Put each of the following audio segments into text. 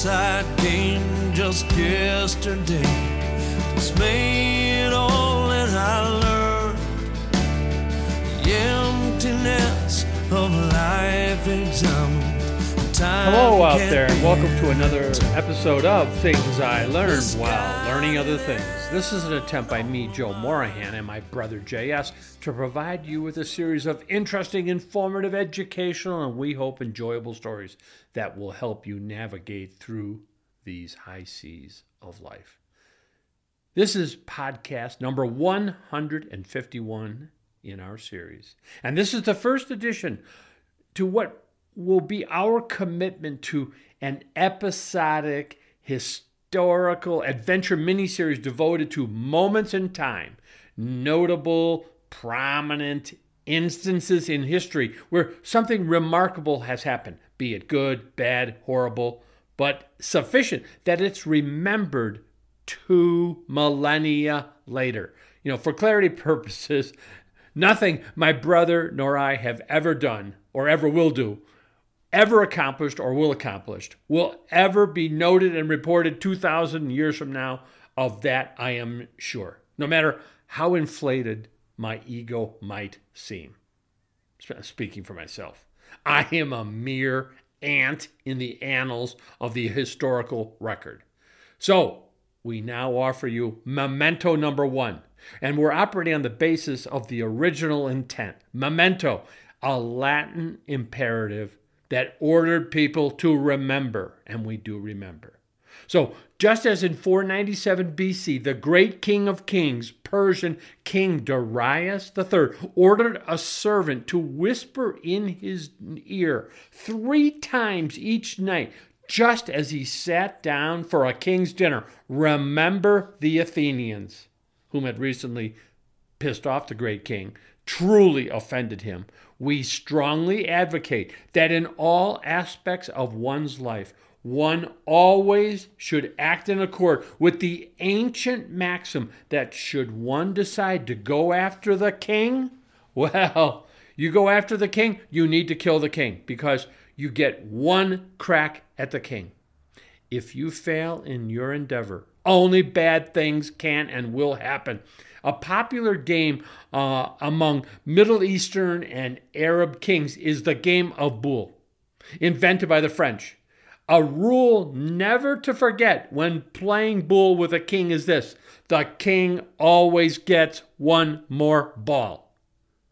inside game just yesterday. Dismayed all that I learned. The emptiness of life examined. Hello out there, and welcome to another episode of Things I Learned While Learning Other Things. This is an attempt by me, Joe Morahan, and my brother JS to provide you with a series of interesting, informative, educational, and we hope enjoyable stories that will help you navigate through these high seas of life. This is podcast number 151 in our series. And this is the first edition to what will be our commitment to an episodic, historical adventure miniseries devoted to moments in time, notable, prominent instances in history where something remarkable has happened, be it good, bad, horrible, but sufficient that it's remembered two millennia later. You know, for clarity purposes, nothing my brother nor I have ever done or ever will do, ever accomplished or will accomplish, will ever be noted and reported 2,000 years from now. Of that, I am sure, no matter how inflated my ego might seem. Speaking for myself, I am a mere ant in the annals of the historical record. So, we now offer you memento number one. And we're operating on the basis of the original intent. Memento, a Latin imperative that ordered people to remember, and we do remember. So, just as in 497 BC, the great king of kings, Persian King Darius III, ordered a servant to whisper in his ear three times each night just as he sat down for a king's dinner, remember the Athenians, whom had recently pissed off the great king, truly offended him. We strongly advocate that in all aspects of one's life, one always should act in accord with the ancient maxim that should one decide to go after the king, well, you go after the king, you need to kill the king because you get one crack at the king. If you fail in your endeavor, only bad things can and will happen. A popular game uh, among Middle Eastern and Arab kings is the game of Boule, invented by the French. A rule never to forget when playing Boule with a king is this the king always gets one more ball.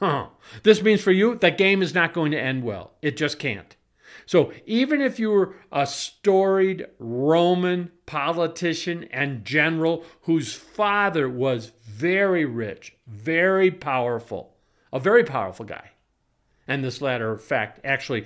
Huh. This means for you, the game is not going to end well. It just can't. So even if you were a storied Roman politician and general whose father was very rich, very powerful, a very powerful guy, and this latter fact actually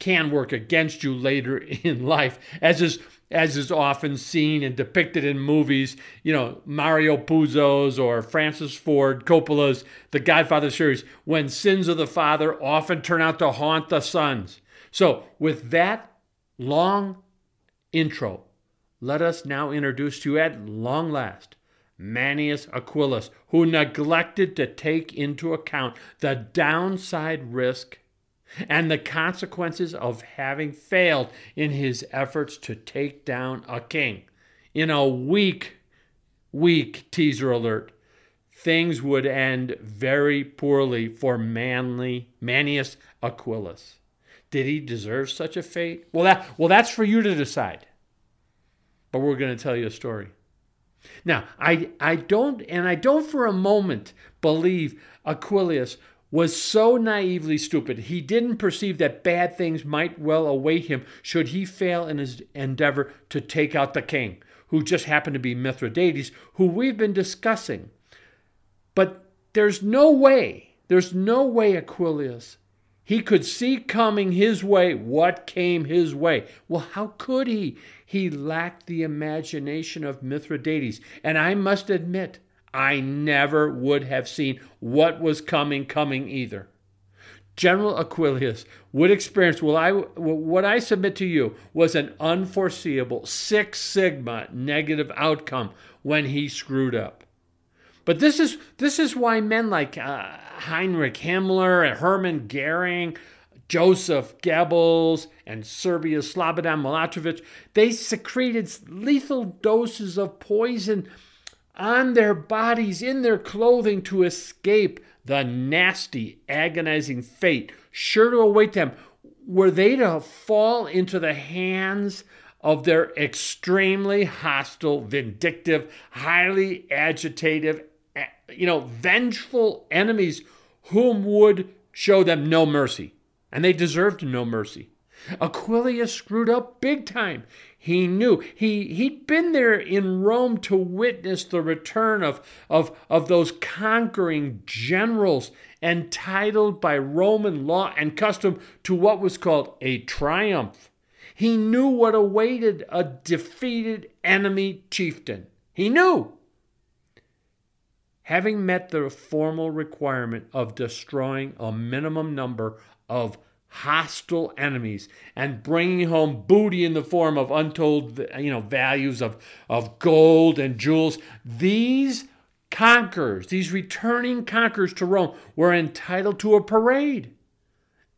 can work against you later in life, as is as is often seen and depicted in movies, you know, Mario Puzo's or Francis Ford Coppola's The Godfather series, when sins of the father often turn out to haunt the sons. So, with that long intro, let us now introduce to you at long last Manius Aquilus, who neglected to take into account the downside risk and the consequences of having failed in his efforts to take down a king. In a weak, weak teaser alert, things would end very poorly for Manly Manius Aquilus. Did he deserve such a fate? Well, that, well, that's for you to decide. But we're going to tell you a story. Now, I, I don't, and I don't for a moment believe Aquilus was so naively stupid he didn't perceive that bad things might well await him should he fail in his endeavor to take out the king, who just happened to be Mithridates, who we've been discussing. But there's no way, there's no way Aquilus he could see coming his way what came his way. Well, how could he? He lacked the imagination of Mithridates. And I must admit, I never would have seen what was coming coming either. General Aquilus would experience what I, what I submit to you was an unforeseeable Six Sigma negative outcome when he screwed up. But this is this is why men like uh, Heinrich Himmler and Hermann Goering Joseph Goebbels and Serbia's Slobodan Milosevic, they secreted lethal doses of poison on their bodies, in their clothing, to escape the nasty, agonizing fate. Sure to await them. Were they to fall into the hands of their extremely hostile, vindictive, highly agitative, you know, vengeful enemies whom would show them no mercy. And they deserved no mercy. Aquillius screwed up big time. He knew. He, he'd been there in Rome to witness the return of, of, of those conquering generals entitled by Roman law and custom to what was called a triumph. He knew what awaited a defeated enemy chieftain. He knew. Having met the formal requirement of destroying a minimum number of hostile enemies and bringing home booty in the form of untold you know values of, of gold and jewels these conquerors these returning conquerors to rome were entitled to a parade.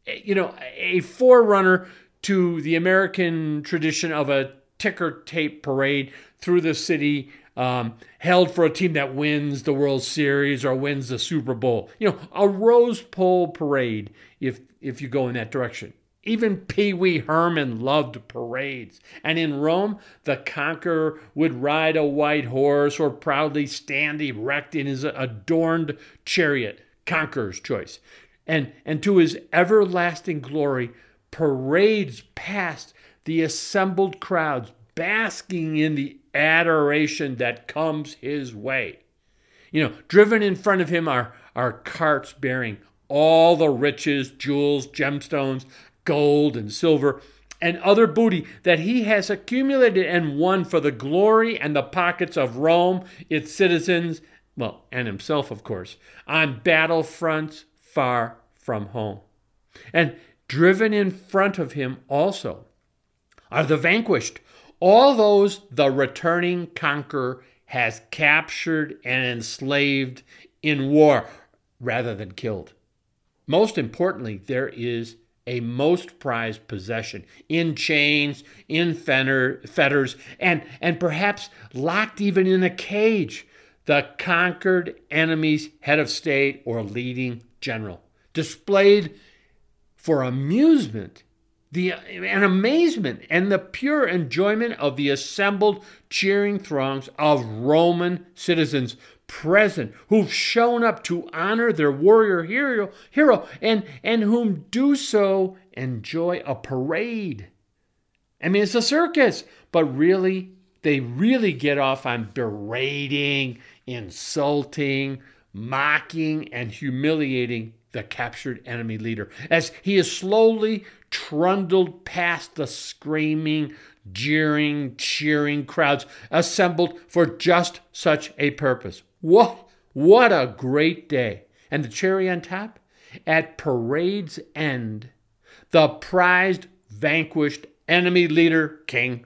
Eh, you know a forerunner to the american tradition of a ticker tape parade through the city um, held for a team that wins the World Series or wins the Super Bowl. You know, a Rose Bowl parade if if you go in that direction. Even Pee Wee Herman loved parades. And in Rome, the conqueror would ride a white horse or proudly stand erect in his adorned chariot, conqueror's choice. And, and to his everlasting glory, parades passed the assembled crowds, basking in the adoration that comes his way. You know, driven in front of him are, are carts bearing all the riches, jewels, gemstones, gold, and silver, and other booty that he has accumulated and won for the glory and the pockets of Rome, its citizens, well, and himself, of course, on battlefronts far from home. And driven in front of him also are the vanquished, all those the returning conqueror has captured and enslaved in war rather than killed. Most importantly, there is a most prized possession in chains, in fetters, and, and perhaps locked even in a cage the conquered enemy's head of state or leading general, displayed for amusement the and amazement and the pure enjoyment of the assembled cheering throngs of Roman citizens present who've shown up to honor their warrior hero, hero and, and whom do so enjoy a parade. I mean, it's a circus, but really, they really get off on berating, insulting, mocking, and humiliating the captured enemy leader as he is slowly trundled past the screaming, jeering, cheering crowds assembled for just such a purpose. What, what a great day! And the cherry on top? At parade's end, the prized, vanquished enemy leader, king,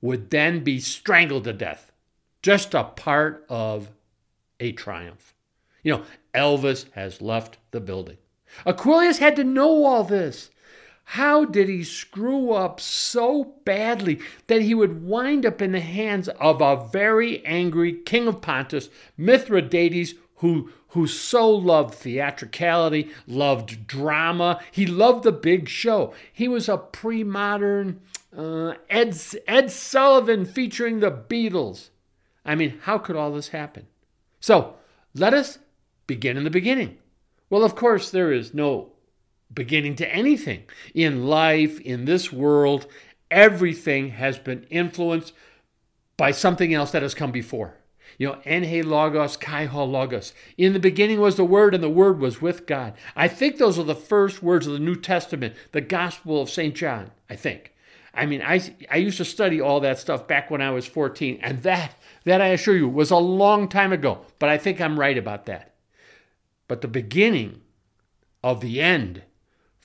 would then be strangled to death. Just a part of a triumph. You know, Elvis has left the building. Aquillius had to know all this. How did he screw up so badly that he would wind up in the hands of a very angry king of Pontus, Mithridates, who, who so loved theatricality, loved drama? He loved the big show. He was a pre modern uh, Ed, Ed Sullivan featuring the Beatles. I mean, how could all this happen? So let us begin in the beginning. Well, of course, there is no beginning to anything. In life, in this world, everything has been influenced by something else that has come before. You know, enhe logos, kai logos. In the beginning was the Word, and the Word was with God. I think those are the first words of the New Testament, the Gospel of St. John, I think. I mean, I, I used to study all that stuff back when I was 14, and that, that I assure you, was a long time ago, but I think I'm right about that. But the beginning of the end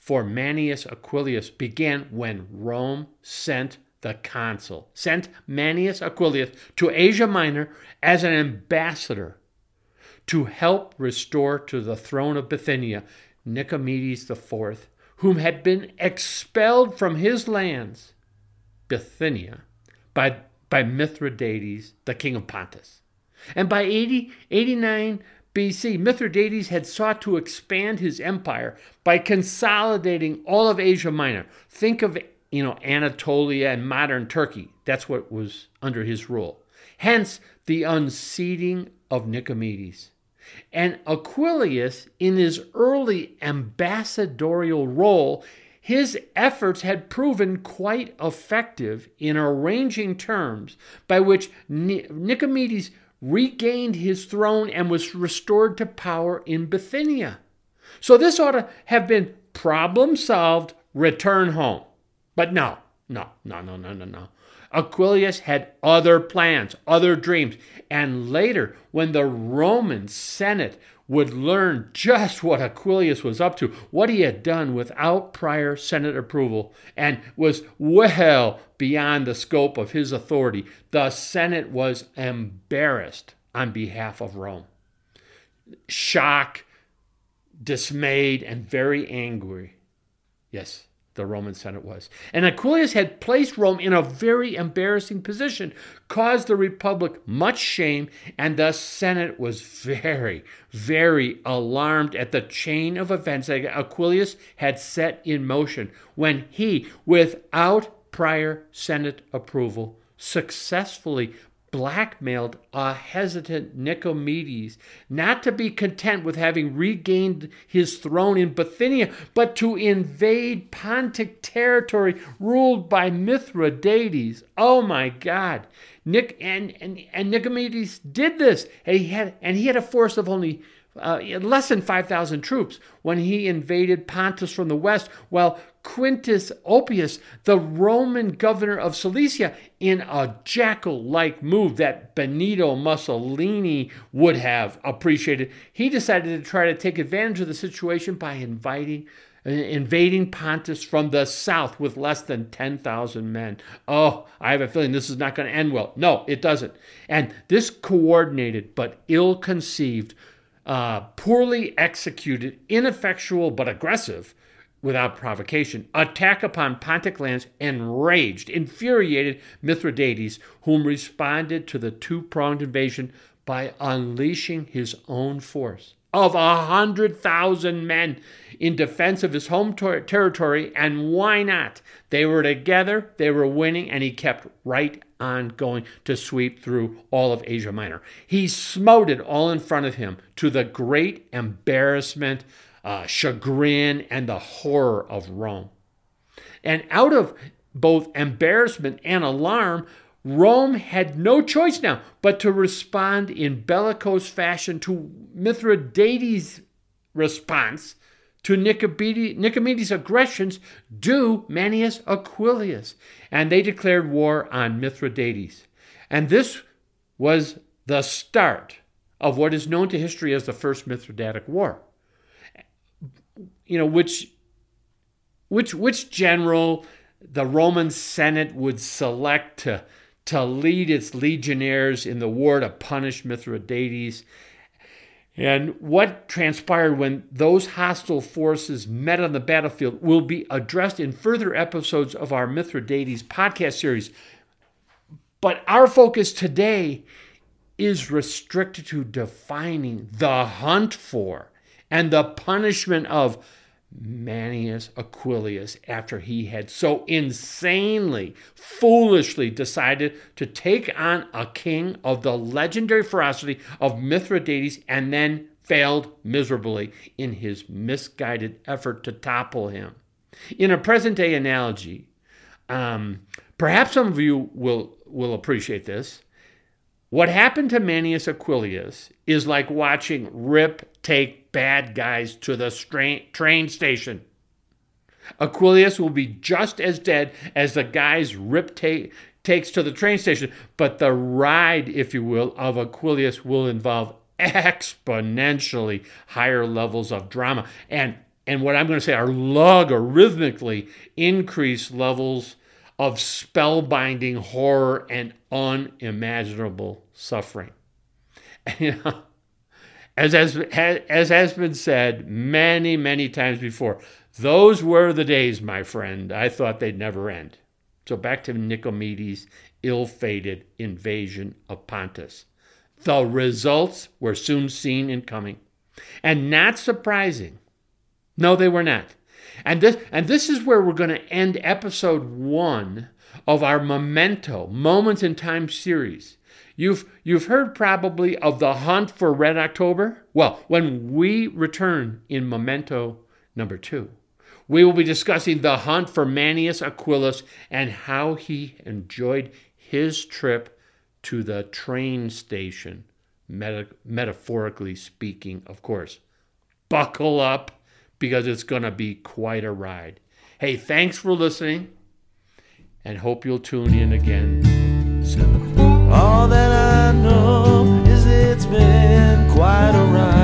for Manius Aquillius began when Rome sent the consul, sent Manius Aquillius to Asia Minor as an ambassador to help restore to the throne of Bithynia Nicomedes IV, whom had been expelled from his lands, Bithynia, by, by Mithridates, the king of Pontus. And by 80, 89 BC, Mithridates had sought to expand his empire by consolidating all of Asia Minor. Think of you know Anatolia and modern Turkey. That's what was under his rule. Hence the unseating of Nicomedes. And Aquillius, in his early ambassadorial role, his efforts had proven quite effective in arranging terms by which Nicomedes regained his throne and was restored to power in Bithynia. So this ought to have been problem solved, return home. But no, no, no, no, no, no, no. Aquillius had other plans, other dreams. And later, when the Roman Senate would learn just what Aquillius was up to, what he had done without prior Senate approval, and was well beyond the scope of his authority, the Senate was embarrassed on behalf of Rome. Shock, dismayed, and very angry. Yes, the Roman Senate was. And Aquillius had placed Rome in a very embarrassing position, caused the Republic much shame, and the Senate was very, very alarmed at the chain of events that Aquillius had set in motion when he, without prior Senate approval, successfully blackmailed a hesitant Nicomedes not to be content with having regained his throne in Bithynia, but to invade Pontic territory ruled by Mithridates. Oh my God. Nick and, and, and Nicomedes did this. And he had and he had a force of only uh, less than 5,000 troops when he invaded Pontus from the west, while Quintus Oppius, the Roman governor of Cilicia, in a jackal like move that Benito Mussolini would have appreciated, he decided to try to take advantage of the situation by inviting invading Pontus from the south with less than 10,000 men. Oh, I have a feeling this is not going to end well. No, it doesn't. And this coordinated but ill conceived, uh, poorly executed, ineffectual but aggressive without provocation, attack upon Pontic lands enraged, infuriated Mithridates, whom responded to the two pronged invasion by unleashing his own force of a hundred thousand men in defense of his home ter- territory. And why not? They were together, they were winning, and he kept right on going to sweep through all of Asia Minor. He smote it all in front of him to the great embarrassment uh, chagrin, and the horror of Rome. And out of both embarrassment and alarm, Rome had no choice now but to respond in bellicose fashion to Mithridates' response to Nicomedes' aggressions due Manius Aquillius. And they declared war on Mithridates. And this was the start of what is known to history as the First Mithridatic War you know, which which which general the Roman Senate would select to to lead its legionnaires in the war to punish Mithridates. And what transpired when those hostile forces met on the battlefield will be addressed in further episodes of our Mithridates podcast series. But our focus today is restricted to defining the hunt for and the punishment of Manius Aquillius after he had so insanely, foolishly decided to take on a king of the legendary ferocity of Mithridates and then failed miserably in his misguided effort to topple him. In a present day analogy, um, perhaps some of you will, will appreciate this. What happened to Manius Aquillius is like watching Rip take bad guys to the strain, train station. Aquillius will be just as dead as the guys Rip take, takes to the train station, but the ride, if you will, of Aquillius will involve exponentially higher levels of drama and and what I'm going to say are logarithmically increased levels of spellbinding horror and unimaginable suffering. You know, as, as, as has been said many, many times before, Those were the days, my friend. I thought they'd never end. So back to Nicomedes' ill fated invasion of Pontus. The results were soon seen in coming. And not surprising. No, they were not. And this, and this is where we're going to end episode one of our Memento, Moments in Time series. You've, you've heard probably of the hunt for Red October. Well, when we return in Memento number two, we will be discussing the hunt for Manius Aquilus and how he enjoyed his trip to the train station, meta- metaphorically speaking, of course. Buckle up because it's going to be quite a ride. Hey, thanks for listening and hope you'll tune in again soon. All that I know is it's been quite a ride.